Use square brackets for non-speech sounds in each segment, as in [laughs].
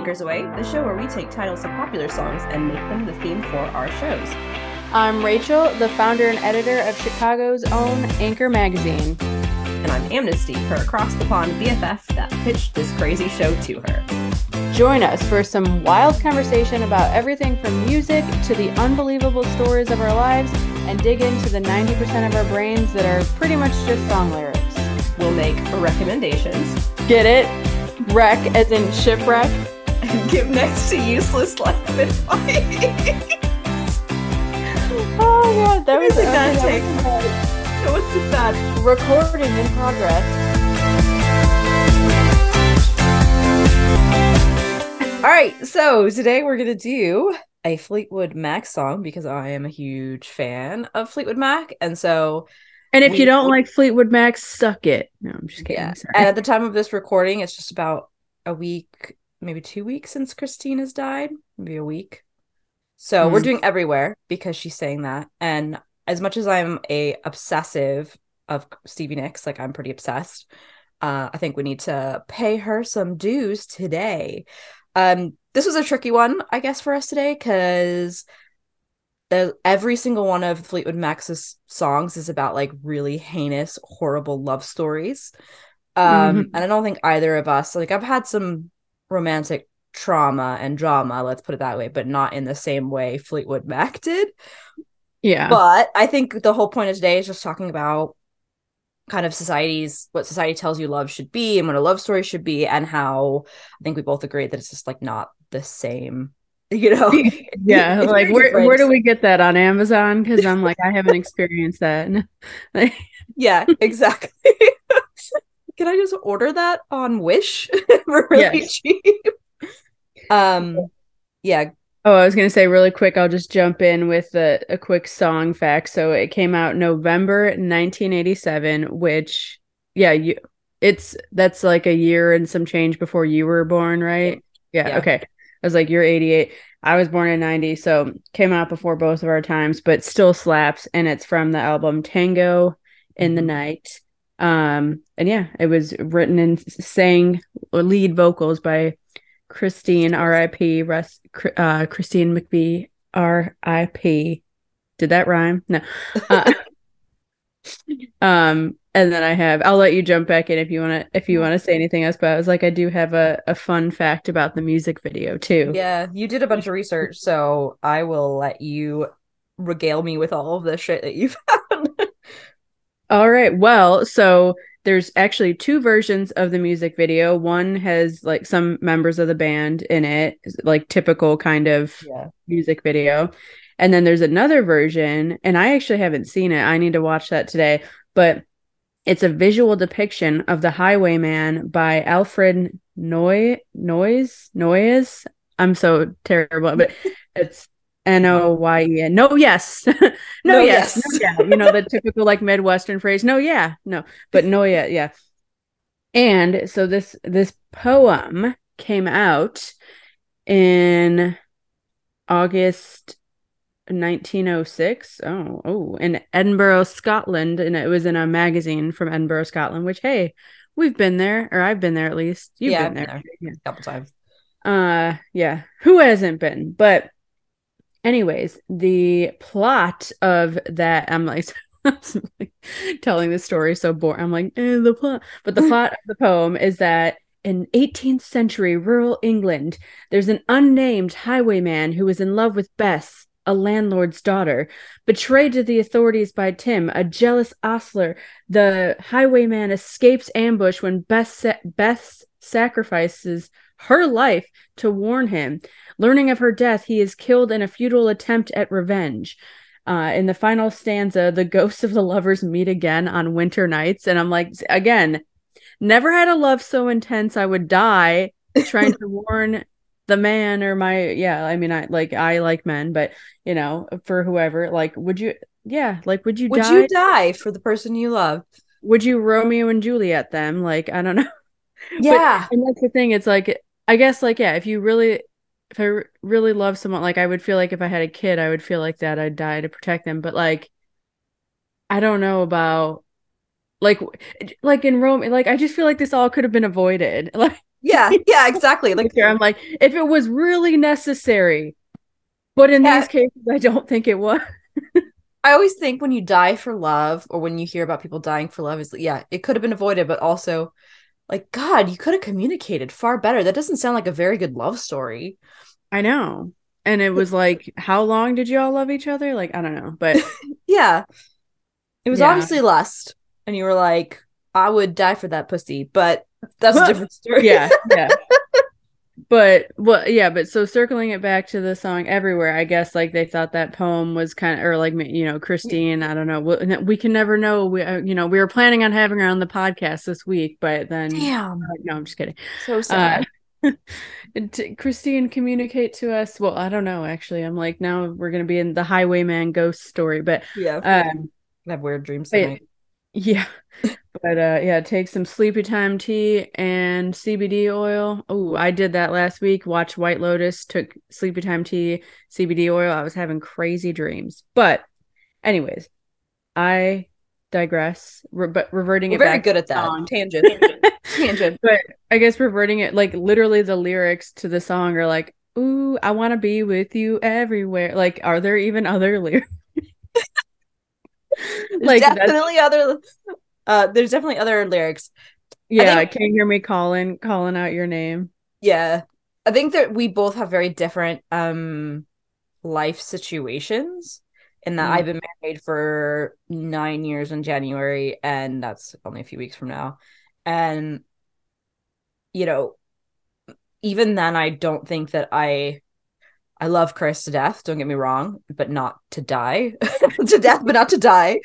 ANCHRS Away, the show where we take titles of popular songs and make them the theme for our shows. I'm Rachel, the founder and editor of Chicago's own ANCHR magazine. And I'm Amnesty, her across the pond BFF that pitched this crazy show to her. Join us for some wild conversation about everything from music to the unbelievable stories of our lives and dig into the 90% of our brains that are pretty much just song lyrics. We'll make recommendations. Get it? Wreck as in shipwreck? And [laughs] give next to useless life [laughs] advice. Oh god, that was a that take? that was bad? bad. recording in progress. All right, so today we're gonna do a Fleetwood Mac song because I am a huge fan of Fleetwood Mac, and so And if We- you don't like Fleetwood Mac, suck it. No, I'm just kidding. yeah. And at the time of this recording, it's just about a week, maybe two weeks since Christine has died, maybe a week. So we're Mm. doing everywhere because she's saying that. And as much as I'm a obsessive of Stevie Nicks, like I'm pretty obsessed, uh, I think we need to pay her some dues today. Um, this was a tricky one, I guess, for us today because the every single one of Fleetwood Mac's songs is about like really heinous, horrible love stories. Um, Mhm. and I don't think either of us like I've had some romantic trauma and drama, let's put it that way, but not in the same way Fleetwood Mac did. yeah. But I think the whole point of today is just talking about kind of society's what society tells you love should be and what a love story should be, and how I think we both agree that it's just like not the same. [laughs] You know, [laughs] yeah. Like where different. where do we get that on Amazon? Because I'm like, I haven't [laughs] experienced that. Yeah, exactly. Can I just order that on Wish [laughs] for really Yes. cheap? Um, yeah, oh, I was gonna say really quick, I'll just jump in with a, a quick song fact. So it came out November 1987, which yeah, you it's that's like a year and some change before you were born, right? Yeah, Yeah. okay. I was like, you're 88. I was born in 90, so came out before both of our times, but still slaps. And it's from the album Tango in the Mhm. Night. Um, and yeah, it was written and sang or lead vocals by Christine R.I.P. Cr- uh, Christine McVie R.I.P. Did that rhyme? No. Uh, [laughs] um, and then I have. I'll let you jump back in if you want to. If you want to say anything else, but I was like, I do have a a fun fact about the music video too. yeah. You did a bunch of research, so I will let you regale me with all of the shit that you found. All right. Well, so there's actually two versions of the music video. One has like some members of the band in it, like typical kind of yeah. music video. And then there's another version, and I actually haven't seen it. I need to watch that today, but it's a visual depiction of the Highwayman by Alfred Noy Noyes Noyes. I'm so terrible, but [laughs] it's N O Y E N. No, yes, [laughs] no, No, yes, yes. no, yeah. You know the typical like Midwestern phrase. No, yeah, no, but no, yeah, yeah. And so this this poem came out in August 1906. Oh, oh, in Edinburgh, Scotland, and it was in a magazine from Edinburgh, Scotland. Which, hey, we've been there, or I've been there at least. You've Yeah, been there. been A couple times. Uh, yeah. Who hasn't been? But, anyways, the plot of that, I'm like. [laughs] Telling this story so boring. I'm like, eh, the plot. But the [laughs] plot of the poem is that in 18th century rural England, there's an unnamed highwayman who is in love with Bess, a landlord's daughter. Betrayed to the authorities by Tim, a jealous ostler, the highwayman escapes ambush when Bess, sa- Bess sacrifices her life to warn him. Learning of her death, he is killed in a futile attempt at revenge. Uh, in the final stanza, the ghosts of the lovers meet again on winter nights. And I'm like, again, never had a love so intense I would die [laughs] trying to warn the man or my yeah i mean i like i like men but you know for whoever like would you yeah like would you Would die you die for the person you love? would you romeo and juliet them like i don't know [laughs] Yeah. and that's the thing it's like i guess like yeah if you really if I really love someone like i would feel like if i had a kid i would feel like that i'd die to protect them but like i don't know about like like in rome like i just feel like this all could have been avoided [laughs] like yeah, yeah, exactly. [laughs] Like I'm like, if it was really necessary, but in Yeah. these cases, I don't think it was. I always think when you die for love or when you hear about people dying for love is yeah, it could have been avoided, but also like God, you could have communicated far better. That doesn't sound like a very good love story. I know. And it was like, [laughs] how long did you all love each other? Like, I don't know. But [laughs] Yeah. It was Yeah. obviously lust. And you were like, I would die for that pussy, but that's a [laughs] different story. yeah, yeah. But well, yeah, but so circling it back to the song "Everywhere," I guess like they thought that poem was kind of, or like you know, Christine. I don't know. We, we can never know. We, uh, you know, we were planning on having her on the podcast this week, but then Damn. no, I'm just kidding. So sad. [laughs] Uh, Christine communicate to us. Well, I don't know. Actually, I'm like now we're gonna be in the Highwayman ghost story, but yeah. um, I have weird dreams tonight. Yeah. But uh yeah, take some sleepy time tea and CBD oil. Oh, I did that last week. Watched White Lotus, took sleepy time tea, CBD oil. I was having crazy dreams. But anyways, I digress. Re- but reverting We're it very back good at that. song. Tangent. [laughs] Tangent. but I guess reverting it like literally the lyrics to the song are like, "Ooh, I want to be with you everywhere." Like are there even other [laughs] lyrics? [laughs] Like definitely other uh there's definitely other lyrics. yeah, think- can you hear me calling calling out your name? Yeah. I think that we both have very different um life situations in that Mm. I've been married for 9 years in January and that's only a few weeks from now. And you know, even then I don't think that I I love Chris to death, don't get me wrong, but not to die. [laughs] to death, but not to die.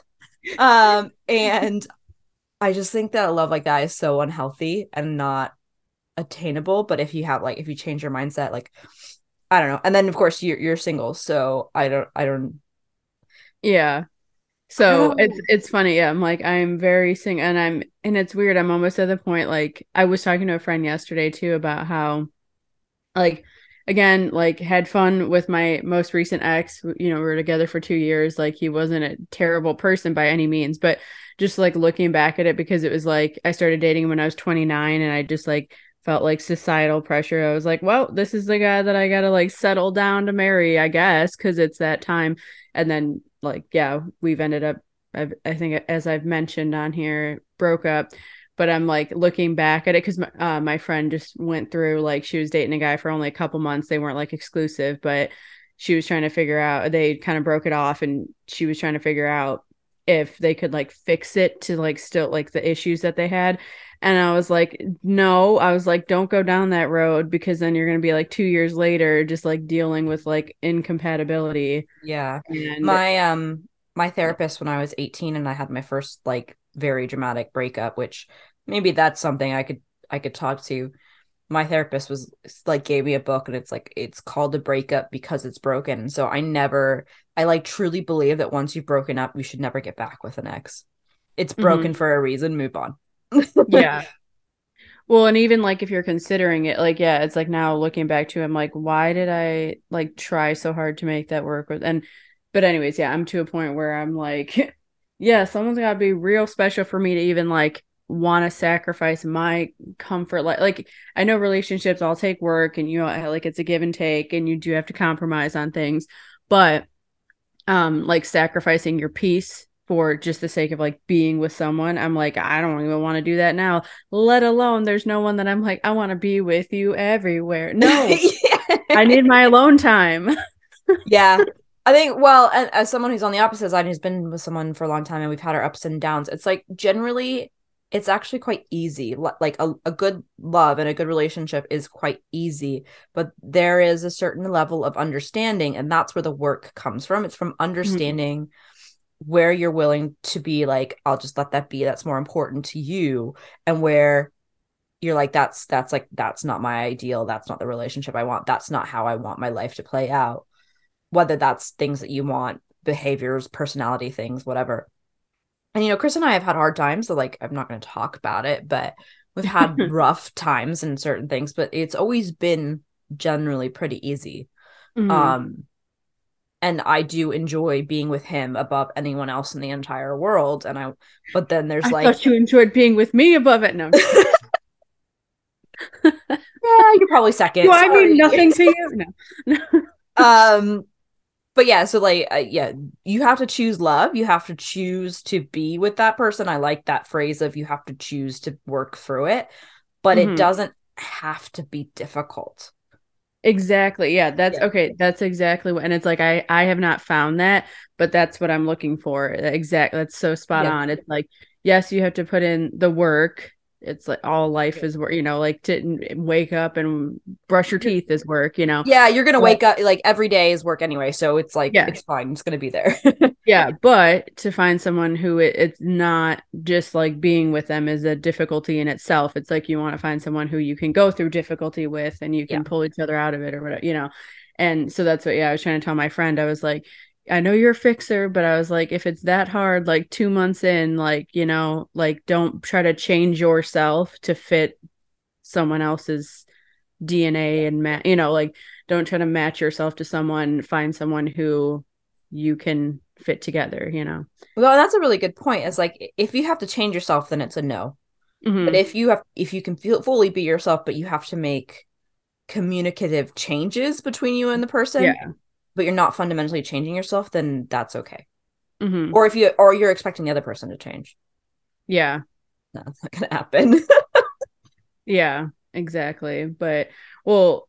[laughs] um and I just think that a love like that is so unhealthy and not attainable. But if you have like if you change your mindset, like I don't know. And then of course you're you're single, so I don't I don't Yeah. So it's it's funny. Yeah, I'm like I'm very sing and I'm and it's weird. I'm almost at the point like I was talking to a friend yesterday too about how like again like had fun with my most recent ex you know we were together for two years like he wasn't a terrible person by any means but just like looking back at it because it was like i started dating him when i was 29 and i just like felt like societal pressure. I was like well this is the guy that i gotta like settle down to marry i guess because it's that time. And then like yeah we've ended up I've, i think as i've mentioned on here broke up but I'm like looking back at it because my, uh, my friend just went through like she was dating a guy for only a couple months. They weren't like exclusive, but she was trying to figure out. They kind of broke it off, and she was trying to figure out if they could like fix it to like still like the issues that they had. And I was like, no, I was like, don't go down that road because then you're gonna be like two years later just like dealing with like incompatibility. yeah. And My um my therapist when I was 18 and I had my first like very dramatic breakup, which maybe that's something I could I could talk to. My therapist was like gave me a book and it's like it's called a breakup because it's broken. So I never I like truly believe that once you've broken up, you should never get back with an ex. It's mm-hmm. broken for a reason, move on. yeah [laughs] well and even like if you're considering it like yeah it's like now looking back to i'm like why did i like try so hard to make that work with and but anyways yeah i'm to a point where i'm like yeah someone's got to be real special for me to even like want to sacrifice my comfort like like i know relationships all take work and you know like it's a give and take and you do have to compromise on things but um like sacrificing your peace for just the sake of like being with someone i'm like i don't even want to do that now let alone there's no one that i'm like i want to be with you everywhere no [laughs] yeah. i need my alone time yeah. [laughs] I think, well, and as someone who's on the opposite side who's been with someone for a long time and we've had our ups and downs, it's like generally it's actually quite easy. Like a, a good love and a good relationship is quite easy, but there is a certain level of understanding, and that's where the work comes from. It's from mm-hmm. understanding where you're willing to be like, I'll just let that be. That's more important to you, and where you're like, that's that's like that's not my ideal. That's not the relationship I want. That's not how I want my life to play out whether that's things that you want, behaviors, personality things, whatever. And you know, Chris and I have had hard times, so like I'm not going to talk about it, but we've had [laughs] rough times in certain things, but it's always been generally pretty easy. Mhm. Um and I do enjoy being with him above anyone else in the entire world and I but then there's i like thought you enjoyed being with me above it no [laughs] yeah, you're probably second. Do I mean nothing to you? [laughs] No. um but yeah so like uh, yeah you have to choose love you have to choose to be with that person i like that phrase of you have to choose to work through it but Mhm. it doesn't have to be difficult Exactly. Yeah, that's Yeah. okay. That's exactly what and it's like I I have not found that, but that's what I'm looking for. Exactly. That's so spot Yeah. on. It's like yes, you have to put in the work. It's like all life is work, you know, like to wake up and brush your teeth is work, you know. yeah you're gonna But- wake up like every day is work anyway so it's like Yeah. it's fine it's gonna be there [laughs] Yeah, but to find someone who it, it's not just like being with them is a difficulty in itself. It's like you want to find someone who you can go through difficulty with and you can Yeah. pull each other out of it or whatever, you know. And so that's what yeah, I was trying to tell my friend. I was like, I know you're a fixer, but I was like, if it's that hard, like two months in, like, you know, like don't try to change yourself to fit someone else's DNA and ma- you know, like don't try to match yourself to someone, find someone who you can fit together, you know. well that's a really good point it's like if you have to change yourself then it's a no Mhm. but if you have if you can feel fully be yourself but you have to make communicative changes between you and the person yeah. But you're not fundamentally changing yourself then that's okay Mhm. or if you or you're expecting the other person to change Yeah. no it's not gonna happen [laughs] Yeah, exactly. But well,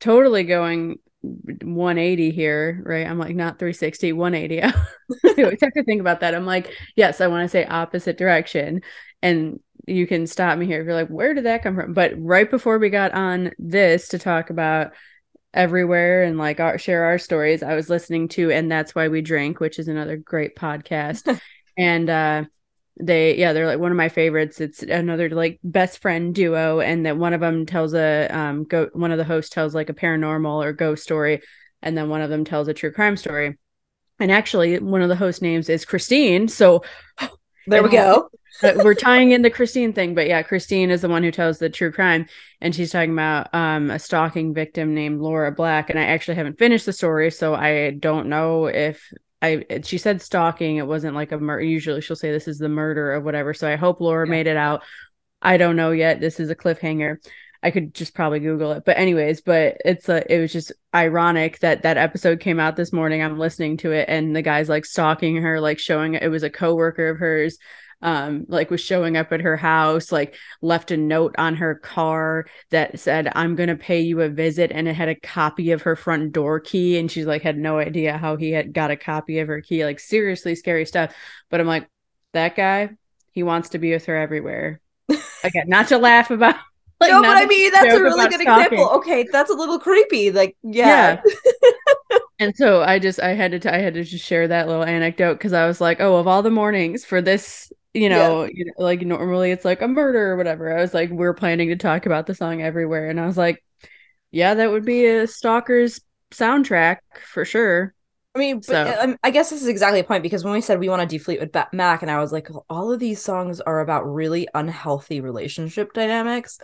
totally going 180 here, right? I'm like not 360, 180. [laughs] I always have to think about that. I'm like, yes, I want to say opposite direction. And you can stop me here if you're like, where did that come from? But right before we got on this to talk about everywhere and like our share our stories, I was listening to And That's Why We Drink, which is another great podcast. [laughs] and uh they yeah they're like one of my favorites. It's another like best friend duo and that one of them tells a um go one of the hosts tells like a paranormal or ghost story and then one of them tells a true crime story. And actually one of the host names is christine so [gasps] there we go we're tying in the christine thing but yeah christine is the one who tells the true crime and she's talking about um a stalking victim named laura black and i actually haven't finished the story so i don't know if I she said stalking. It wasn't like a murder. Usually she'll say this is the murder or whatever. So I hope Laura Yeah. made it out. I don't know yet. This is a cliffhanger. I could just probably Google it. But anyways, but it's a, it was just ironic that that episode came out this morning. I'm listening to it and the guy's like stalking her, like showing it was a coworker of hers, um, like was showing up at her house, like left a note on her car that said, I'm gonna pay you a visit, and it had a copy of her front door key, and she's like had no idea how he had got a copy of her key. Like seriously scary stuff. But I'm like, that guy, he wants to be with her everywhere. Again, not to laugh about [laughs] like no, but I mean that's a really good stalking. example. Okay, that's a little creepy. Like, yeah, [laughs] and so I just I had to t- I had to just share that little anecdote because I was like, oh, of all the mornings for this, you know, you know, like normally it's like a murder or whatever. I was like, we're planning to talk about the song everywhere, and I was like, yeah, that would be a stalker's soundtrack for sure. I mean, but So- um, I guess this is exactly the point because when we said we want to defleet with Ba- Mac, and I was like, all of these songs are about really unhealthy relationship dynamics.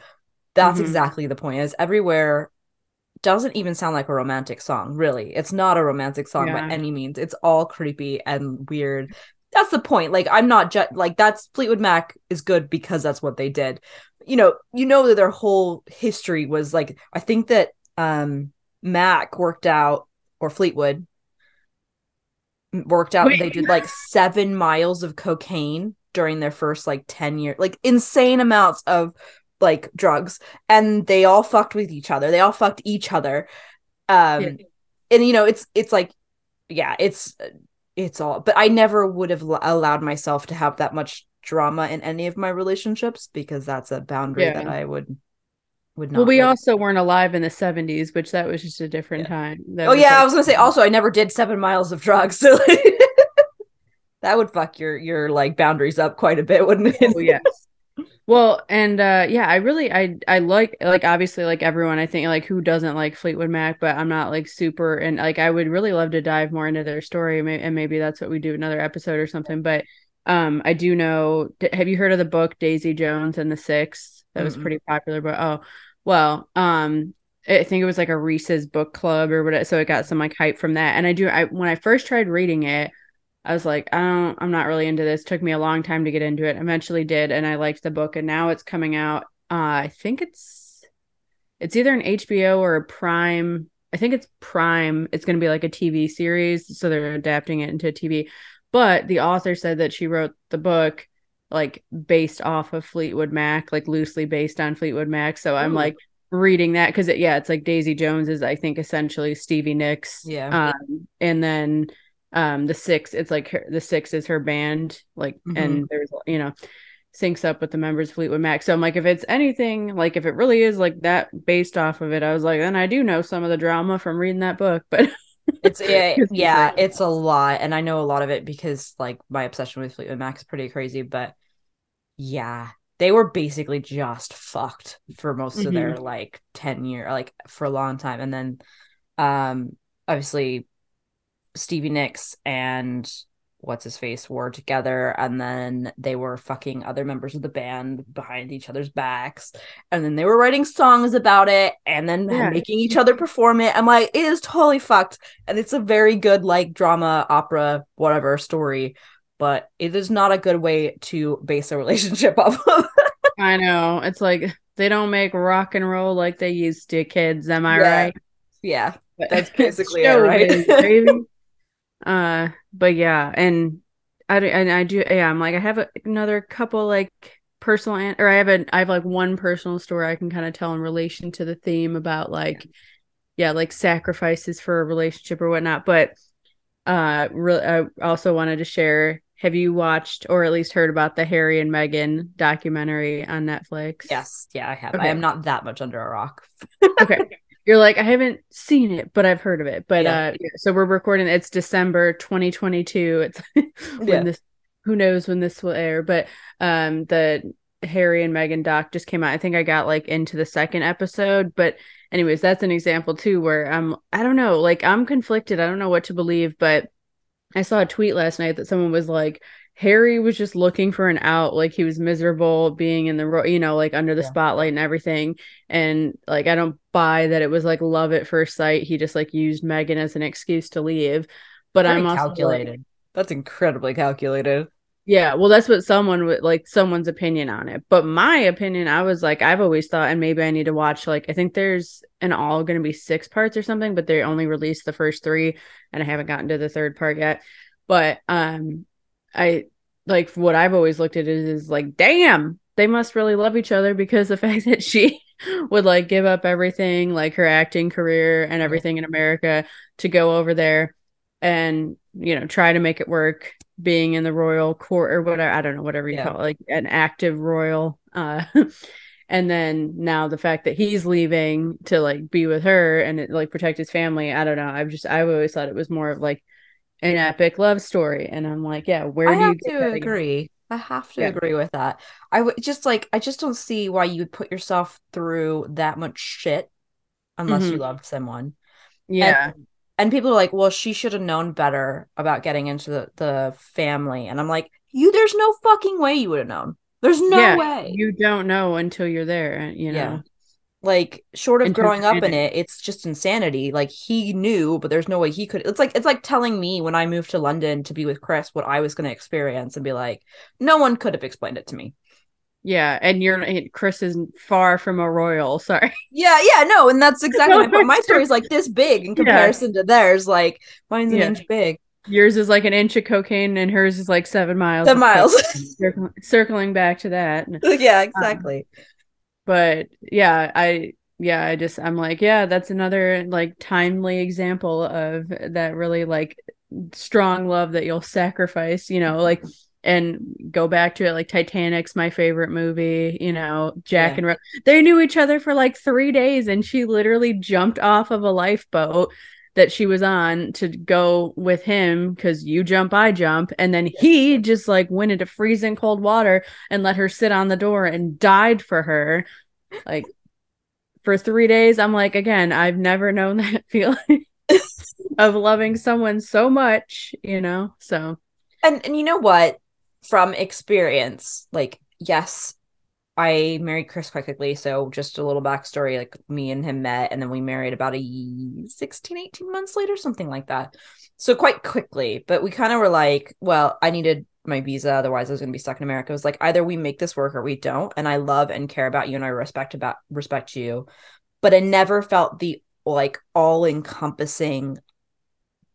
That's Mhm. exactly the point. Is everywhere doesn't even sound like a romantic song. Really, it's not a romantic song Yeah. by any means. It's all creepy and weird. That's the point. Like, I'm not just like that's Fleetwood Mac is good because that's what they did. You know, you know that their whole history was like. I think that um Mac worked out or Fleetwood worked out Wait. they did like seven miles of cocaine during their first like 10 years like insane amounts of like drugs and they all fucked with each other they all fucked each other um Yeah. and you know it's it's like yeah it's it's all but i never would have l- allowed myself to have that much drama in any of my relationships because that's a boundary Yeah. that i would would not Well, we like. also weren't alive in the '70s, which that was just a different Yeah. time. That oh yeah i was gonna say also i never did seven miles of drugs so [laughs] that would fuck your your like boundaries up quite a bit wouldn't it Oh yes. Well, and uh yeah, I really I I like like obviously like everyone I think like who doesn't like Fleetwood Mac, but I'm not like super and like I would really love to dive more into their story and maybe that's what we do another episode or something, but um I do know have you heard of the book Daisy Jones and the Six? That was Mm-mm. pretty popular, but oh, well, um I think it was like a Reese's book club or whatever, so it got some like hype from that. And I do I when I first tried reading it, I was like, I don't, I'm not really into this. Took me a long time to get into it. Eventually did, and I liked the book. And now it's coming out. Uh, I think it's it's either an HBO or a Prime. I think it's Prime. It's going to be like a TV series, so they're adapting it into TV. But the author said that she wrote the book like based off of Fleetwood Mac, like loosely based on Fleetwood Mac. So I'm like reading that because it, yeah, it's like Daisy Jones is I think essentially Stevie Nicks. Yeah. Um, and then um the six, it's like her, the six is her band, like Mhm. and there's you know syncs up with the members of Fleetwood Mac. So I'm like, if it's anything, like if it really is like that based off of it, I was like, then I do know some of the drama from reading that book, but It's [laughs] yeah, It's yeah, it's a lot, and I know a lot of it because like my obsession with Fleetwood Mac is pretty crazy. But yeah, they were basically just fucked for most of their like ten year, like for a long time, and then um obviously Stevie Nicks and what's his face were together, and then they were fucking other members of the band behind each other's backs, and then they were writing songs about it, and then Yeah. making each other perform it. I'm like, it is totally fucked, and it's a very good like drama, opera, whatever story, but it is not a good way to base a [laughs] relationship off of. I know. It's like they don't make rock and roll like they used to, kids. Am I Yeah. right? yeah, That's [laughs] basically it, right? [laughs] uh, but yeah, and I do, and I do. Yeah, I'm like I have a, another couple like personal an- or I have a I have like one personal story I can kind of tell in relation to the theme about like yeah, like sacrifices for a relationship or whatnot. But uh, re- I also wanted to share. Have you watched or at least heard about the Harry and Meghan documentary on Netflix? yes, yeah, I have. Okay. I am not that much under a rock. okay [laughs] you're like i haven't seen it but i've heard of it but Yeah. uh yeah, so we're recording it's december 2022 it's [laughs] when Yeah. this who knows when this will air but um the harry and Meghan doc just came out i think i got like into the second episode but anyways that's an example too where i'm i don't know like i'm conflicted i don't know what to believe but i saw a tweet last night that someone was like Harry was just looking for an out, like he was miserable being in the ro- you know, like under the Yeah. spotlight and everything. And like I don't buy that it was like love at first sight. He just like used Meghan as an excuse to leave. But Very I'm also like- calculated. That's incredibly calculated. yeah, well, that's what someone would like someone's opinion on it. But my opinion, I was like, I've always thought, and maybe I need to watch like I think there's an all going to be six parts or something, but they only released the first three, and I haven't gotten to the third part yet. But um, I like what I've always looked at it is like, damn, they must really love each other because the [laughs] fact that she would like give up everything, like her acting career and everything in America, to go over there and you know try to make it work being in the royal court or whatever i don't know whatever you Yeah. call it like an active royal uh [laughs] and then now the fact that he's leaving to like be with her and it, like protect his family i don't know i've just i've always thought it was more of like an epic love story and i'm like yeah where I do have you to agree. I have to Yeah. agree with that. I would just like I just don't see why you would put yourself through that much shit unless you Mhm. loved someone. yeah And, and people are like, well, she should have known better about getting into the, the family. And I'm like, you there's no fucking way you would have known. There's no Yeah, way. you don't know until you're there you know Yeah. Like short of In growing up in it, it's just insanity. Like he knew, but there's no way he could. It's like it's like telling me when I moved to London to be with Chris what I was going to experience and be like, no one could have explained it to me. yeah and you're chris is far from a royal sorry Yeah, yeah, no, and that's [laughs] exactly my point. My It's story is like this big in Yeah. comparison to theirs. Like mine's an Yeah. inch big. yours is like an inch of cocaine and hers is like seven miles Seven miles. Circling, circling back to that [laughs] yeah, um, exactly. But yeah i yeah i just i'm like yeah that's another like timely example of that really like strong love that you'll sacrifice you know like mm-hmm. and go back to it like titanic's my favorite movie you know jack Yeah. and Rose they knew each other for like three days and she literally jumped off of a lifeboat that she was on to go with him because you jump i jump. And then he just like went into freezing cold water and let her sit on the door and died for her like for three days. I'm like again i've never known [laughs] that feeling of loving someone so much you know so. And and you know what? From experience, like yes, I married Chris quite quickly. So just a little backstory, like me and him met and then we married about a 16, 18 months later, something like that. So quite quickly. But we kind of were like, well, I needed my visa, otherwise I was gonna be stuck in America. It was like either we make this work or we don't. And I love and care about you and I respect about respect you. but I never felt the like all encompassing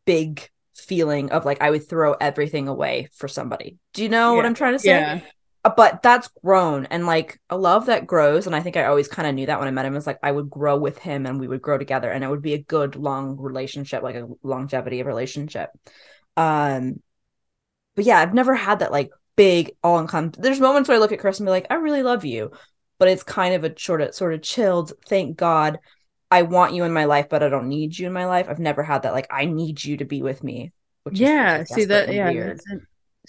big feeling of like I would throw everything away for somebody. Do you know yeah. what I'm trying to say? Yeah. But that's grown and like a love that grows. And I think I always kind of knew that when I met him it was like I would grow with him and we would grow together and it would be a good long relationship, like a longevity of relationship. Um, but yeah, I've never had that like big all encompassing. There's moments where I look at Chris and be like, I really love you, but it's kind of a sort of sort of chilled. Thank God, I want you in my life, but I don't need you in my life. I've never had that like I need you to be with me. yeah, see that yeah,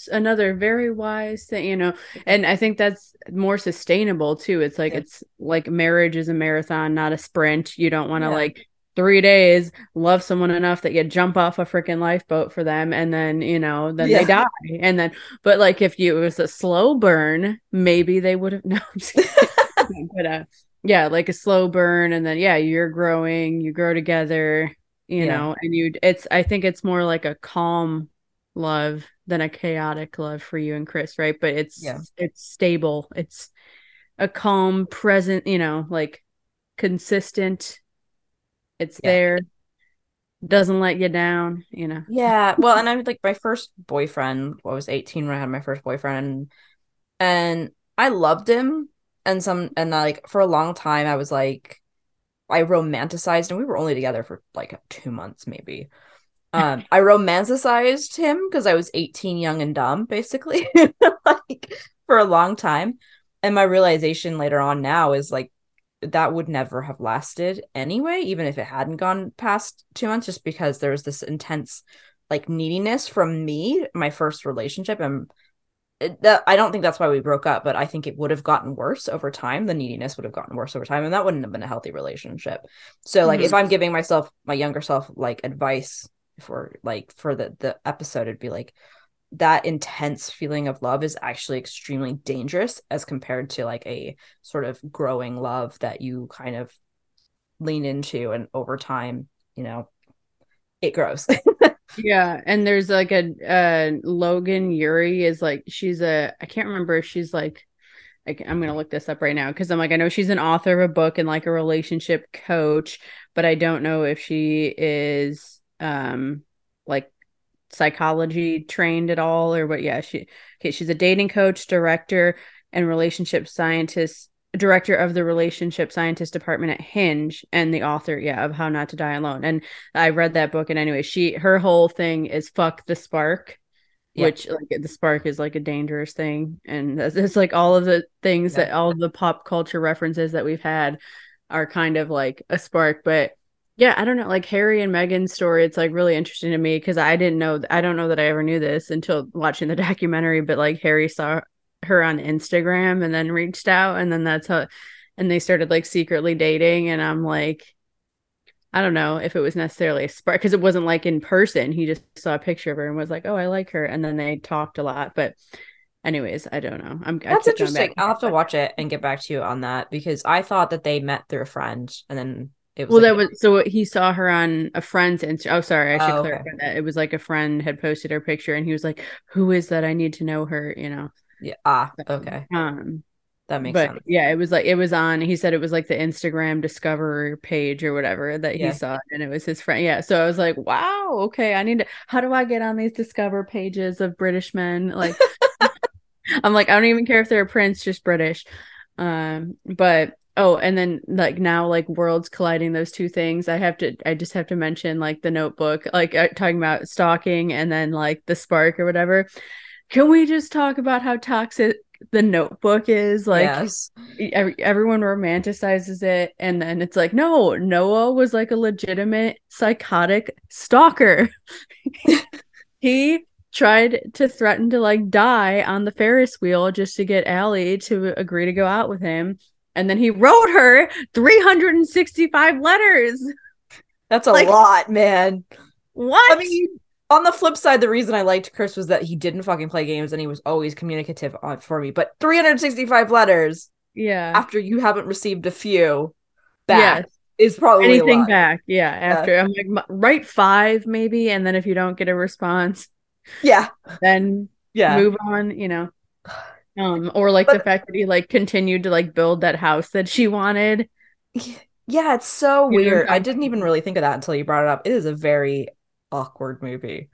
another very wise thing, you know. And I think that's more sustainable too. It's like yeah. it's like marriage is a marathon, not a sprint. You don't want to yeah. like three days, love someone enough that you jump off a freaking lifeboat for them, and then you know, then yeah. they die. And then, but like if you it was a slow burn, maybe they would have [laughs] no. [laughs] but uh, yeah, like a slow burn, and then yeah, you're growing, you grow together, you yeah. know, and you. It's I think it's more like a calm love than a chaotic love for you and Chris, right? But it's yeah. it's stable. It's a calm, present, you know, like consistent it's yeah. there doesn't let you down you know yeah well and i'm like my first boyfriend i was 18 when i had my first boyfriend and i loved him and some and like for a long time i was like i romanticized and we were only together for like two months maybe um i romanticized him because i was 18 young and dumb basically [laughs] like for a long time and my realization later on now is like that would never have lasted anyway, even if it hadn't gone past two months, just because there was this intense like neediness from me, my first relationship. And it, that, I don't think that's why we broke up, but I think it would have gotten worse over time. The neediness would have gotten worse over time, and that wouldn't have been a healthy relationship. So, like, mm-hmm. if I'm giving myself, my younger self, like advice for like for the the episode, it'd be like, that intense feeling of love is actually extremely dangerous as compared to like a sort of growing love that you kind of lean into and over time you know it grows. [laughs] Yeah and there's like a uh logan ury is like she's a i can't remember if she's like I, i'm gonna look this up right now because i'm like i know she's an author of a book and like a relationship coach but i don't know if she is um like psychology trained at all or what yeah she okay she's a dating coach director and relationship scientist director of the relationship scientist department at hinge and the author yeah of how not to die alone and i read that book and anyway she her whole thing is fuck the spark yeah. which like the spark is like a dangerous thing and it's like all of the things yeah. that all the pop culture references that we've had are kind of like a spark but yeah, I don't know. Like Harry and Meghan's story, it's like really interesting to me because I didn't know. I don't know that I ever knew this until watching the [laughs] documentary. But like Harry saw her on Instagram and then reached out, and then that's how, and they started like secretly dating. And I'm like, I don't know if it was necessarily a spark because it wasn't like in person. He just saw a picture of her and was like, "Oh, I like her," and then they talked a lot. But anyways, I don't know. I'm that's interesting. I'll have to watch it and get back to you on that because I thought that they met through a friend and then it was well, like, that was so he saw her on a friend's Insta. Oh, sorry, I should oh, clarify okay. that. It was like a friend had posted her picture, and he was like, "Who is that? I need to know her." You know. Yeah. Ah. Okay. Um. That makes but sense. yeah, it was like it was on. He said it was like the Instagram Discover page or whatever that yeah. he saw, and it was his friend. Yeah, so I was like, wow, okay, I need to. How do I get on these Discover pages of British men? Like, [laughs] I'm like, I don't even care if they're a prince, just British. Um, but oh and then like now like worlds colliding those two things i have to i just have to mention like the notebook like uh, talking about stalking and then like the spark or whatever. Can we just talk about how toxic the notebook is? Like yes. every, everyone romanticizes it and then it's like no noah was like a legitimate psychotic stalker. [laughs] He tried to threaten to like die on the ferris wheel just to get Allie to agree to go out with him and then he wrote her 365 letters. That's a like, lot, man. What? I mean, on the flip side, the reason I liked Chris was that he didn't fucking play games and he was always communicative on, for me. But 365 letters, yeah, after you haven't received a few back yes. is probably anything back. Yeah, after yeah. I'm like write five maybe, and then if you don't get a response, yeah, then yeah, move on. You know. [sighs] [sighs] Um, or like but, the fact that he like continued to like build that house that she wanted. Yeah, it's so You know weird. I didn't even really think of that until you brought it up. It is a very awkward movie.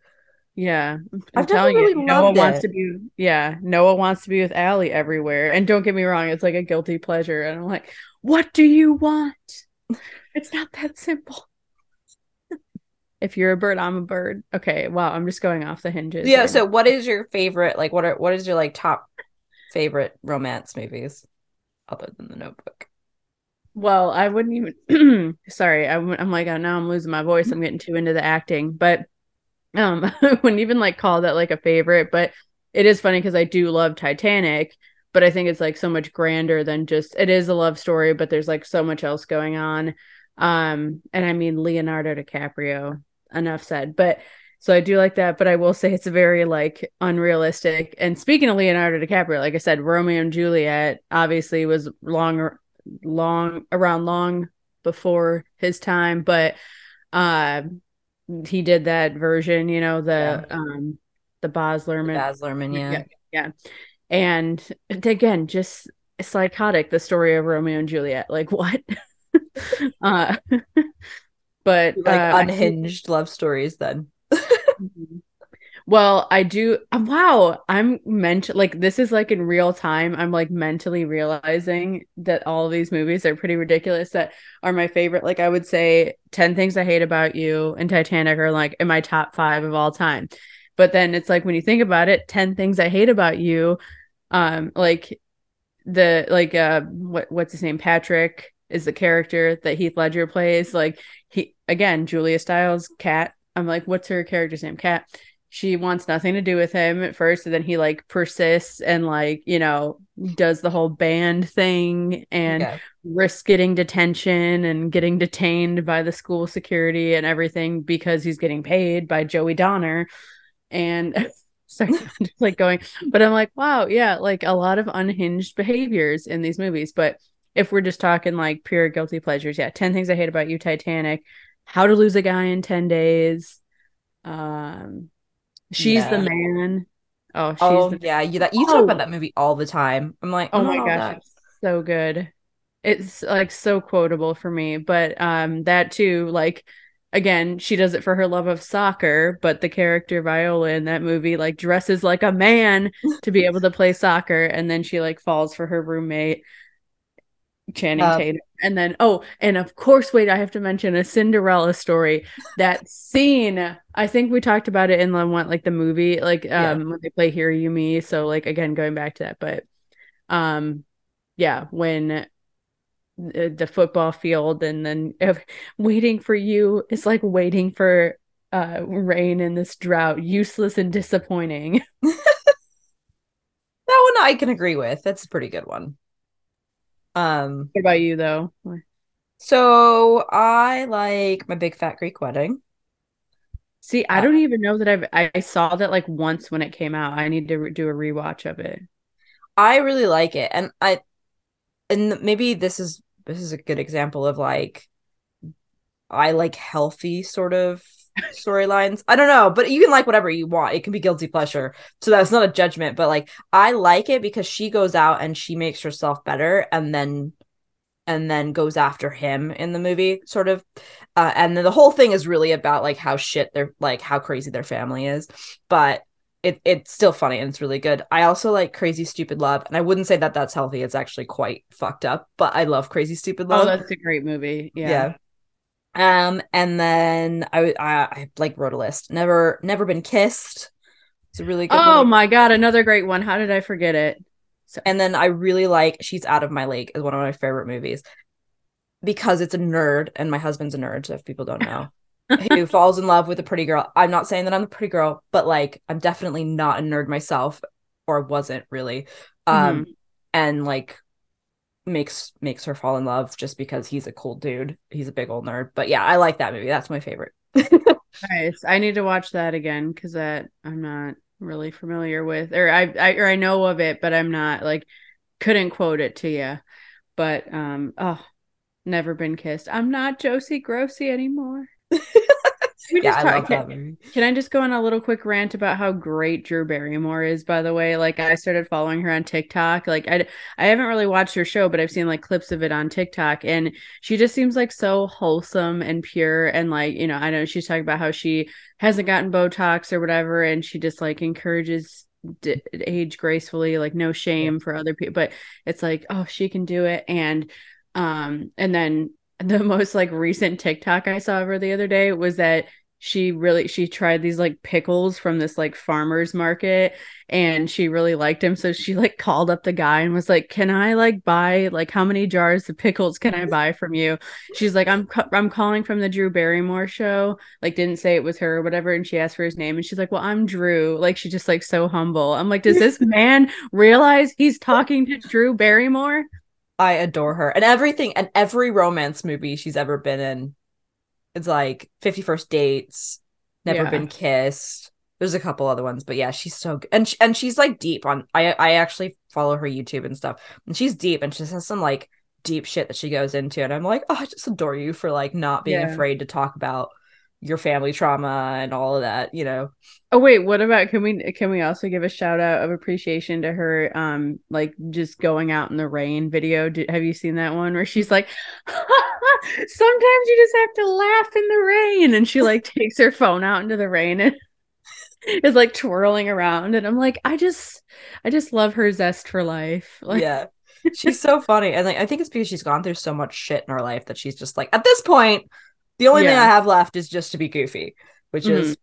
Yeah, I'm telling really you, Noah loved wants it. to be. Yeah, Noah wants to be with Allie everywhere. And don't get me wrong, it's like a guilty pleasure. And I'm like, what do you want? It's not that simple. if you're a bird, I'm a bird. Okay, wow, I'm just going off the hinges. Yeah, right so now. what is your favorite like what are what is your like top favorite romance movies other than The Notebook? Well, I wouldn't even. [clears throat] sorry, I, am like, oh, now I'm losing my voice. I'm getting too into the acting, but um, I [laughs] wouldn't even like call that like a favorite. But it is funny because I do love Titanic, but I think it's like so much grander than just it is a love story, but there's like so much else going on. Um, and I mean Leonardo DiCaprio. Enough said, but. So I do like that, but I will say it's very like unrealistic. And speaking of Leonardo DiCaprio, like I said, Romeo and Juliet obviously was long long around long before his time, but uh he did that version, you know, the Yeah. um the Baz Luhrmann. Baz Luhrmann, yeah. yeah, yeah. And again, just psychotic the story of Romeo and Juliet. Like [laughs] what? uh [laughs] but Like uh, unhinged love stories then. Mhm. Well, I do. um, Wow, I'm meant like this is like in real time. I'm like mentally realizing that all of these movies are pretty ridiculous. That are my favorite. Like I would say, Ten Things I Hate About You and Titanic are like in my top five of all time. But then it's like when you think about it, Ten Things I Hate About You, um, like the like uh what what's his name Patrick is the character that Heath Ledger plays like he again Julia Stiles Kat I'm like what's her character's name? Kat she wants nothing to do with him at first and then he like persists and like you know does the whole band thing and Okay. risks getting detention and getting detained by the school security and everything because he's getting paid by Joey Donner. And [laughs] sorry [laughs] like going but I'm like wow yeah like a lot of unhinged behaviors in these movies. But if we're just talking like pure guilty pleasures yeah 10 things I hate about you Titanic how to lose a guy in 10 days um she's the man oh she's Oh the yeah, you that you talk about Oh. that movie all the time. I'm like, Oh I'm my gosh, that. it's so good. It's like so quotable for me. But um that too, like again, she does it for her love of soccer, but the character Viola in that movie like dresses like a man to be able to play soccer, and then she like falls for her roommate Channing Um, Tatum. And then oh, and of course, wait, I have to mention a Cinderella story. That scene, I think we talked about it in the one like the movie, like Yeah. um when they play Hear You Me. So like again, going back to that, but um yeah when the, the football field and then if waiting for you is like waiting for uh rain in this drought useless and disappointing [laughs] That one I can agree with. That's a pretty good one. Um, what about you though? so I like my big fat Greek wedding. see i Uh, don't even know that i've i I saw that like once when it came out. I need to re- do a rewatch of it. I really like it, and I, and maybe this is this is a good example of like, I like healthy sort of storylines. I don't know, but you can like whatever you want. It can be guilty pleasure, so that's not a judgment. But like, I like it because she goes out and she makes herself better, and then and then goes after him in the movie sort of uh, and then the whole thing is really about like how shit they're like how crazy their family is but it, it's still funny and it's really good i also like crazy stupid love and i wouldn't say that that's healthy it's actually quite fucked up but i love crazy stupid love oh that's a great movie yeah, yeah. Um and then I, I i like wrote a list never never been kissed it's a really good oh one. my god another great one how did i forget it So- And then I really like She's Out of My League is one of my favorite movies because it's a nerd and my husband's a nerd, so if people don't know. [laughs] who falls in love with a pretty girl. I'm not saying that I'm a pretty girl, but like I'm definitely not a nerd myself or wasn't really. Um and like makes makes her fall in love just because he's a cool dude. He's a big old nerd. But yeah, I like that movie. That's my favorite. [laughs] Nice. I need to watch that again because that I'm not really familiar with, or I, I or I know of it, but I'm not like couldn't quote it to you. But um, oh, never been kissed. I'm not Josie Grossie anymore. [laughs] Yeah, just I talk- love that can, movie. can I just go on a little quick rant about how great Drew Barrymore is? By the way, like I started following her on TikTok. Like I, I haven't really watched her show, but I've seen like clips of it on TikTok, and she just seems like so wholesome and pure. And like you know, I know she's talking about how she hasn't gotten Botox or whatever, and she just like encourages d- age gracefully, like no shame for other people. But it's like, oh, she can do it, and um, and then the most like recent TikTok I saw of her the other day was that she really she tried these like pickles from this like farmers market and she really liked him so she like called up the guy and was like can i like buy like how many jars of pickles can i buy from you? She's like i'm ca- i'm calling from the drew barrymore show. Like didn't say it was her or whatever and she asked for his name and she's like well i'm drew. Like she's just like so humble. I'm like does [laughs] this man realize he's talking to drew barrymore I adore her. And everything and every romance movie she's ever been in. It's like 50 First Dates, Never Yeah. Been Kissed. There's a couple other ones, but yeah, she's so good. And and she's like deep on I I actually follow her YouTube and stuff. And she's deep and she has some like deep shit that she goes into and I'm like, "Oh, I just adore you for like not being Yeah. afraid to talk about your family trauma and all of that, you know." Oh wait, what about can we can we also give a shout out of appreciation to her um like just going out in the rain video? Have you seen that one where she's like [laughs] sometimes you just have to laugh in the rain and she like takes her phone out into the rain and [laughs] is like twirling around and I'm like I just I just love her zest for life. [laughs] Like yeah. She's so funny. And like I think it's because she's gone through so much shit in her life that she's just like, at this point, the only thing I have left is just to be goofy, which Mm-hmm. is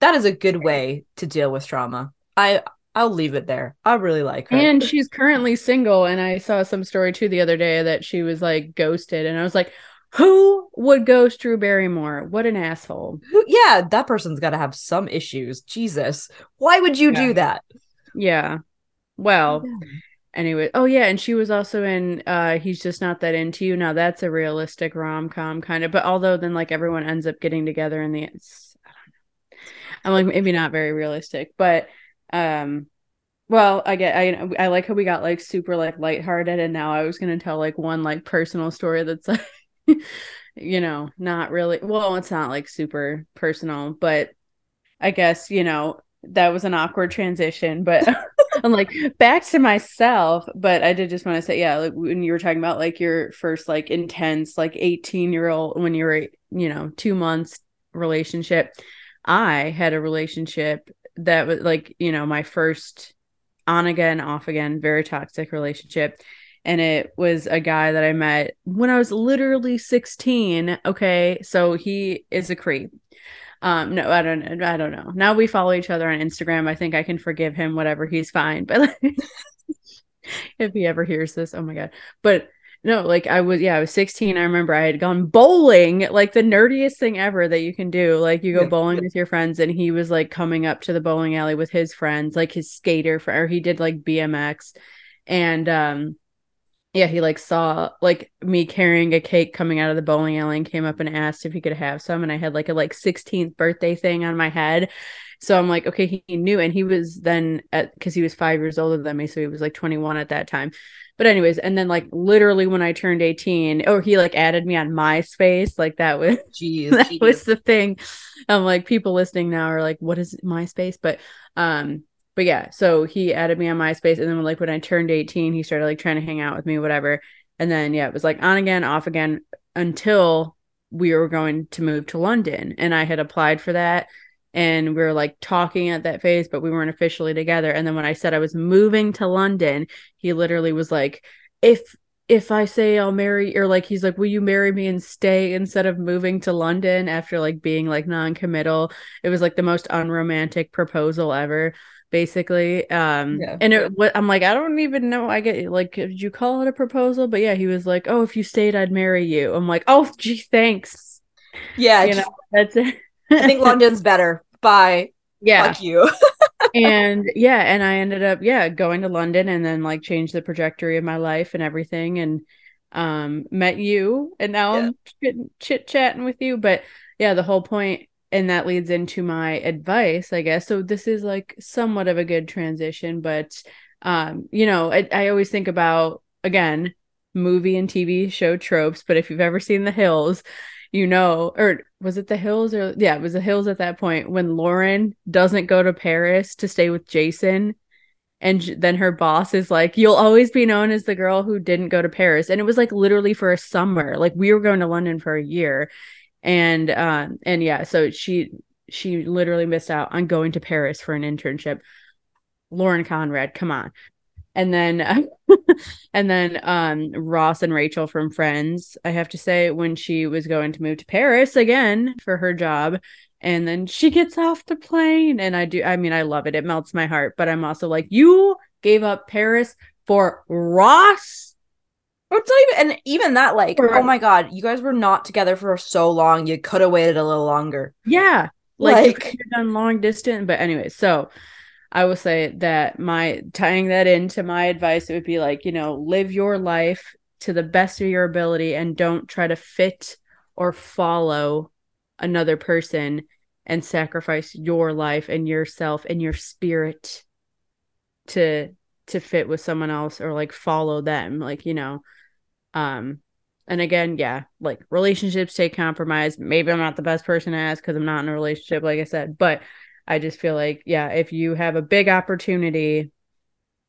that is a good way to deal with trauma. I I'll leave it there. I really like her. And she's currently single. And I saw some story too the other day that she was like ghosted. And I was like, who would ghost Drew Barrymore? What an asshole. Who, yeah, that person's got to have some issues. Jesus, why would you Yeah. do that? Yeah. Well, anyway. Oh yeah, and she was also in uh He's Just Not That Into You. Now that's a realistic rom-com kind of, but although then like everyone ends up getting together in the it's, I don't know. I'm like maybe not very realistic, but um well, I get I I like how we got like super like lighthearted and now I was to tell like one like personal story that's like [laughs] you know, not really well, it's not like super personal, but I guess, you know, that was an awkward transition, but [laughs] I'm like back to myself. But I did just want to say, yeah, like when you were talking about like your first like intense, like 18 year old, when you were, you know, two months relationship, I had a relationship that was like, you know, my first on again, off again, very toxic relationship. And it was a guy that I met when I was literally 16. Okay. So he is a creep. Um, no, I don't I don't know. Now we follow each other on Instagram. I think I can forgive him whatever. He's fine. But like, [laughs] if he ever hears this, oh my god. But no, like I was yeah, I was 16. I remember I had gone bowling, like the nerdiest thing ever that you can do. Like you go Yeah. bowling with your friends, and he was like coming up to the bowling alley with his friends, like his skater for or he did like BMX. And um yeah, he like saw like me carrying a cake coming out of the bowling alley and came up and asked if he could have some. And I had like a like 16th birthday thing on my head. So I'm like, okay, he, he knew. And he was then at because he was five years older than me. So he was like 21 at that time. But anyways, and then like literally when I turned 18, or he like added me on MySpace. Like that was Jeez, [laughs] that jeez. was the thing. Um, like people listening now are like, what is MySpace? But um, but yeah, so he added me on MySpace, and then like when I turned 18, he started like trying to hang out with me, whatever. And then yeah, it was like on again, off again until we were going to move to London. And I had applied for that and we were like talking at that phase, but we weren't officially together. And then when I said I was moving to London, he literally was like, if if I say I'll marry or like he's like, will you marry me and stay instead of moving to London after like being like non-committal? It was like the most unromantic proposal ever, basically. Um Yeah. and it I'm like, I don't even know. I get like did you call it a proposal? But yeah, he was like, Oh, if you stayed, I'd marry you. I'm like, Oh gee, thanks. yeah, You just- know, that's it. I think London's better. Bye. yeah. Fuck you. [laughs] and yeah, and I ended up yeah going to London and then like changed the trajectory of my life and everything and um met you and now Yeah. I'm chit chatting with you. But yeah, the whole point and that leads into my advice, I guess. So this is like somewhat of a good transition, but um, you know, I, I always think about again movie and TV show tropes, but if you've ever seen The Hills, you know, or was it the hills or yeah, it was the hills at that point when Lauren doesn't go to Paris to stay with Jason. And then her boss is like, You'll always be known as the girl who didn't go to Paris. And it was like literally for a summer. Like we were going to London for a year. And um and yeah, so she she literally missed out on going to Paris for an internship. Lauren Conrad, come on. And then [laughs] and then um Ross and Rachel from Friends I have to say when she was going to move to Paris again for her job and then she gets off the plane and I do I mean I love it. It melts my heart but I'm also like you gave up Paris for Ross it's not even and even that like for, oh my god you guys were not together for so long. You could have waited a little longer. Yeah. Like, like done long distance but anyway so I will say that my tying that into my advice, it would be like, you know, live your life to the best of your ability and don't try to fit or follow another person and sacrifice your life and yourself and your spirit to to fit with someone else or like follow them like you know um and again yeah like relationships take compromise maybe i'm not the best person to ask because i'm not in a relationship like i said but I just feel like, yeah, if you have a big opportunity,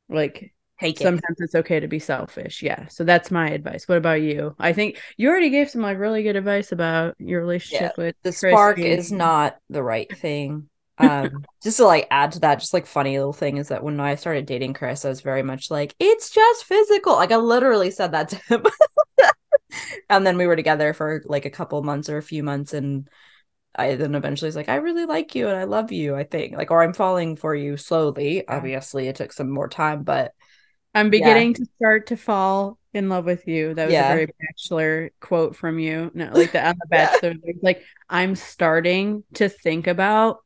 like Take sometimes it. it's okay to be selfish. Yeah. So that's my advice. What about you? I think you already gave some like really good advice about your relationship yeah, with the spark is not the right thing. Um, just to like add to that, just like funny little thing is that when I started dating Chris, I was very much like, it's just physical. Like I literally said that to him. [laughs] and then we were together for like a couple months or a few months and I then eventually was like, I really like you and I love you, I think. Like, or I'm falling for you slowly. Obviously, it took some more time, but I'm beginning yeah. to start to fall in love with you. That was yeah. a very bachelor quote from you. No, like the on the [laughs] bachelor, yeah. like I'm starting to think about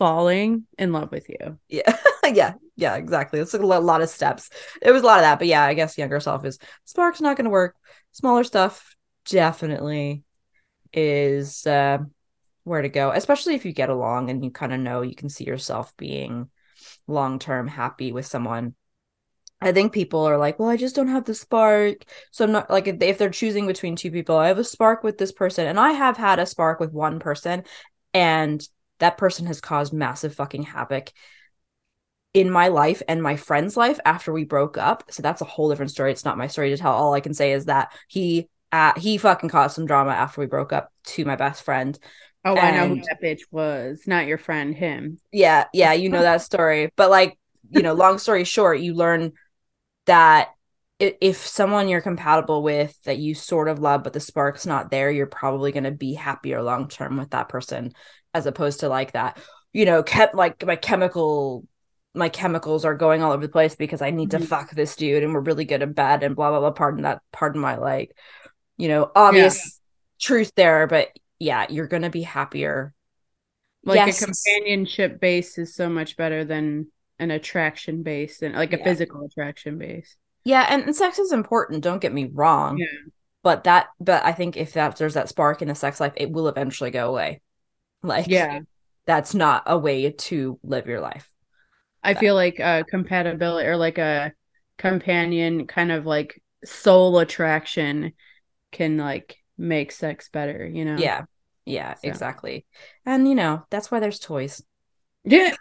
falling in love with you. Yeah. [laughs] yeah. Yeah, exactly. It's a lot of steps. It was a lot of that, but yeah, I guess younger self is spark's not gonna work. Smaller stuff definitely is uh where to go, especially if you get along and you kind of know you can see yourself being long term happy with someone. I think people are like, well, I just don't have the spark. So I'm not like if, if they're choosing between two people, I have a spark with this person, and I have had a spark with one person, and that person has caused massive fucking havoc in my life and my friend's life after we broke up. So that's a whole different story. It's not my story to tell. All I can say is that he uh, he fucking caused some drama after we broke up to my best friend. Oh, and, I know who that bitch was. Not your friend, him. Yeah, yeah, you know that story. But like, you know, long story short, you learn that if someone you're compatible with that you sort of love but the spark's not there you're probably going to be happier long term with that person as opposed to like that you know kept like my chemical my chemicals are going all over the place because i need mm-hmm. to fuck this dude and we're really good in bed and blah blah blah pardon that pardon my like you know obvious yeah. truth there but yeah, you're going to be happier. Like yes. a companionship base is so much better than an attraction base and like a yeah. physical attraction base. Yeah, and, and sex is important, don't get me wrong. Yeah. But that but I think if that there's that spark in the sex life, it will eventually go away. [laughs] Like yeah, that's not a way to live your life. I feel like a compatibility or like a companion kind of like soul attraction can like make sex better, you know? Yeah. Yeah, so. exactly. And you know, that's why there's toys. Yeah.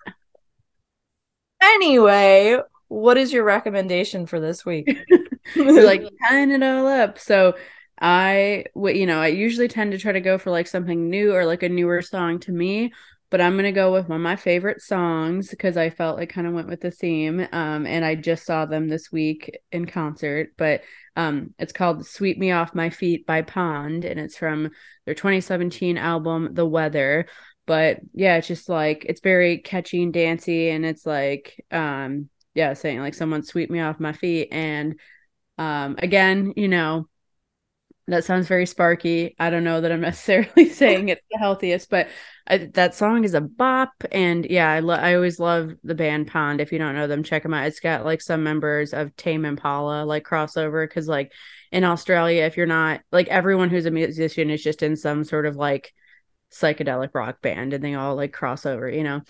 [laughs] anyway, what is your recommendation for this week? [laughs] like tying it all up. So I, you know, I usually tend to try to go for like something new or like a newer song to me but I'm gonna go with one of my favorite songs because I felt like kind of went with the theme. Um, and I just saw them this week in concert, but um, it's called "Sweep Me Off My Feet" by Pond, and it's from their 2017 album "The Weather." But yeah, it's just like it's very catchy and dancey, and it's like um, yeah, saying like someone sweep me off my feet, and um, again, you know, that sounds very sparky. I don't know that I'm [laughs] necessarily saying it's the healthiest, but I, that song is a bop. And yeah, I, lo- I always love the band Pond. If you don't know them, check them out. It's got like some members of Tame Impala like crossover because like in Australia, if you're not like everyone who's a musician is just in some sort of like psychedelic rock band and they all like crossover, you know.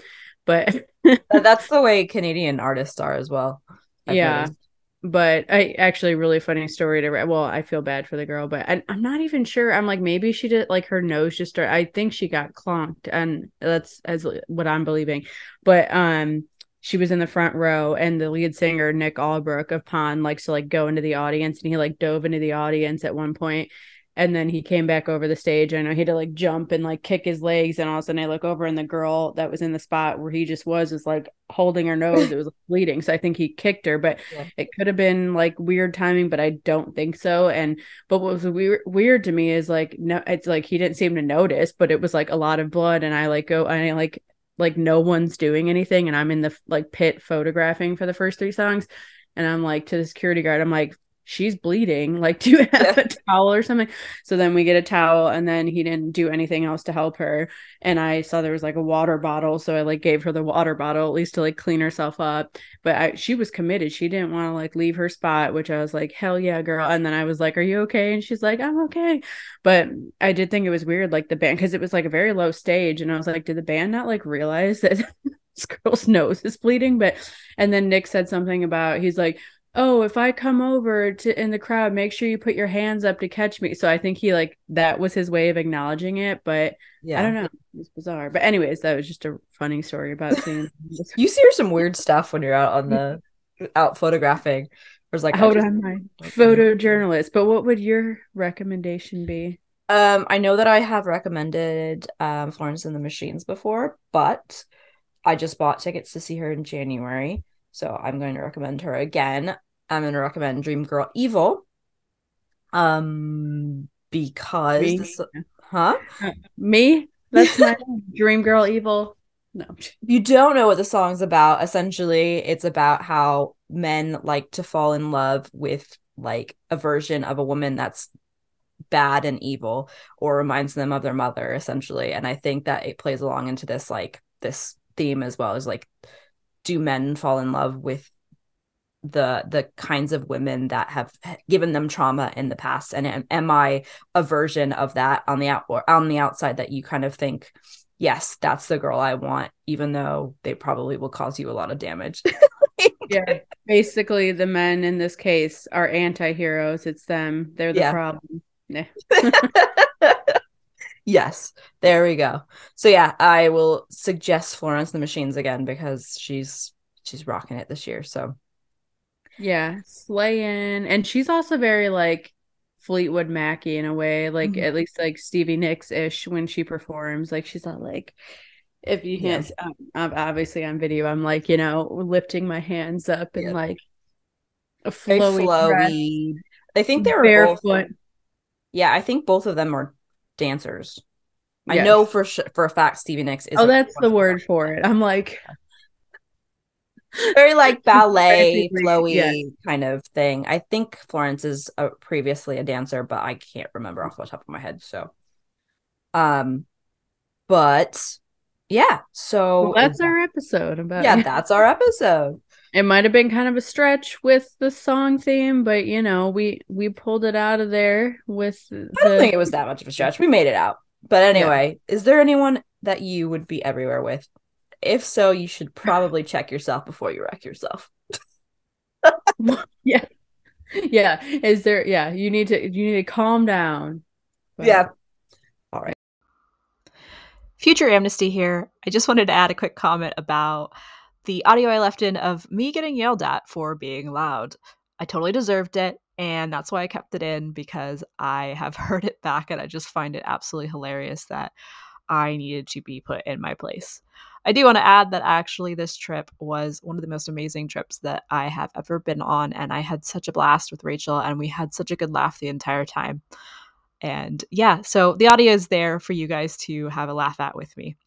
But that's [laughs] the way Canadian artists are as well. I've yeah. Noticed. But I actually really funny story to well, I feel bad for the girl, but I, am not even sure. I'm like maybe she did like her nose just started. I think she got clonked, and that's as what I'm believing. But um, she was in the front row, and the lead singer Nick Allbrook of Pond likes to like go into the audience, and he like dove into the audience at one point, and then he came back over the stage. I know he had to like jump and like kick his legs, and all of a sudden I look over and the girl that was in the spot where he just was is like holding her nose. it was [laughs] bleeding, so I think he kicked her, but yeah. it could have been like weird timing, but I don't think so. And but what was weird weird to me is like no, it's like he didn't seem to notice, but it was like a lot of blood, and I like go I like like no one's doing anything, and I'm in the like pit photographing for the first three songs. And I'm like to the security guard, I'm like, she's bleeding. Like, do you [laughs] have a towel or something? So then we get a towel, and then he didn't do anything else to help her. And I saw there was like a water bottle, so I like gave her the water bottle at least to like clean herself up. But I, she was committed. She didn't want to like leave her spot, which I was like, hell yeah, girl. And then I was like, are you okay? And she's like, I'm okay. But I did think it was weird, like the band, because it was like a very low stage, and I was like, did the band not like realize that? [laughs] this girl's nose is bleeding but and then nick said something about he's like oh if i come over to in the crowd make sure you put your hands up to catch me. So i think he like that was his way of acknowledging it but yeah. i don't know. It's bizarre. But anyways that was just a funny story about seeing [laughs] you see her some weird stuff when you're out on the out photographing. There's like hold on my photojournalist. But what would your recommendation be? Um i know that i have recommended um florence and the machines before but i just bought tickets to see her in january so I'm going to recommend her again. I'm going to recommend Dream Girl Evil. Um, because me? This, huh? Uh, me? That's my [laughs] Dream Girl Evil. No. You don't know what the song's about. Essentially, it's about how men like to fall in love with like a version of a woman that's bad and evil or reminds them of their mother essentially and i think that it plays along into this like this theme as well as like do men fall in love with the the kinds of women that have given them trauma in the past? And am, am i a version of that on the out or on the outside that you kind of think yes that's the girl i want even though they probably will cause you a lot of damage? [laughs] Yeah basically the men in this case are anti-heroes. It's them. They're the yeah. problem. Yeah [laughs] [laughs] Yes, there we go. So yeah, I will suggest Florence the Machines again because she's she's rocking it this year. So yeah, slaying, and she's also very like Fleetwood Mackey in a way, like mm-hmm. at least like Stevie Nicks ish when she performs. Like she's not like if you can't yeah. um, obviously on video, I'm like you know lifting my hands up and like a flowy. flowy. I think they were barefoot. Both, yeah, I think both of them are dancers. Yes. I know for sh- for a fact Stevie Nicks is. Oh, that's the word for it. I'm like very like [laughs] ballet, flowy yes. kind of thing. I think Florence is a, previously a dancer, but I can't remember off the top of my head. So, um, but yeah, so well, that's our episode about yeah, [laughs] that's our episode. It might have been kind of a stretch with the song theme, but you know, we we pulled it out of there with. The... I don't think it was that much of a stretch. We made it out. But anyway, yeah. is there anyone that you would be everywhere with? If so, you should probably check yourself before you wreck yourself. [laughs] yeah. Yeah. Is there yeah, you need to you need to calm down. But... Yeah. All right. Future Amnesty here. I just wanted to add a quick comment about the audio I left in of me getting yelled at for being loud. I totally deserved it, and that's why I kept it in because I have [laughs] heard it back and I just find it absolutely hilarious that I needed to be put in my place. I do want to add that actually this trip was one of the most amazing trips that I have ever been on, and I had such a blast with Rachel, and we had such a good laugh the entire time. And yeah, so the audio is there for you guys to have a laugh at with me.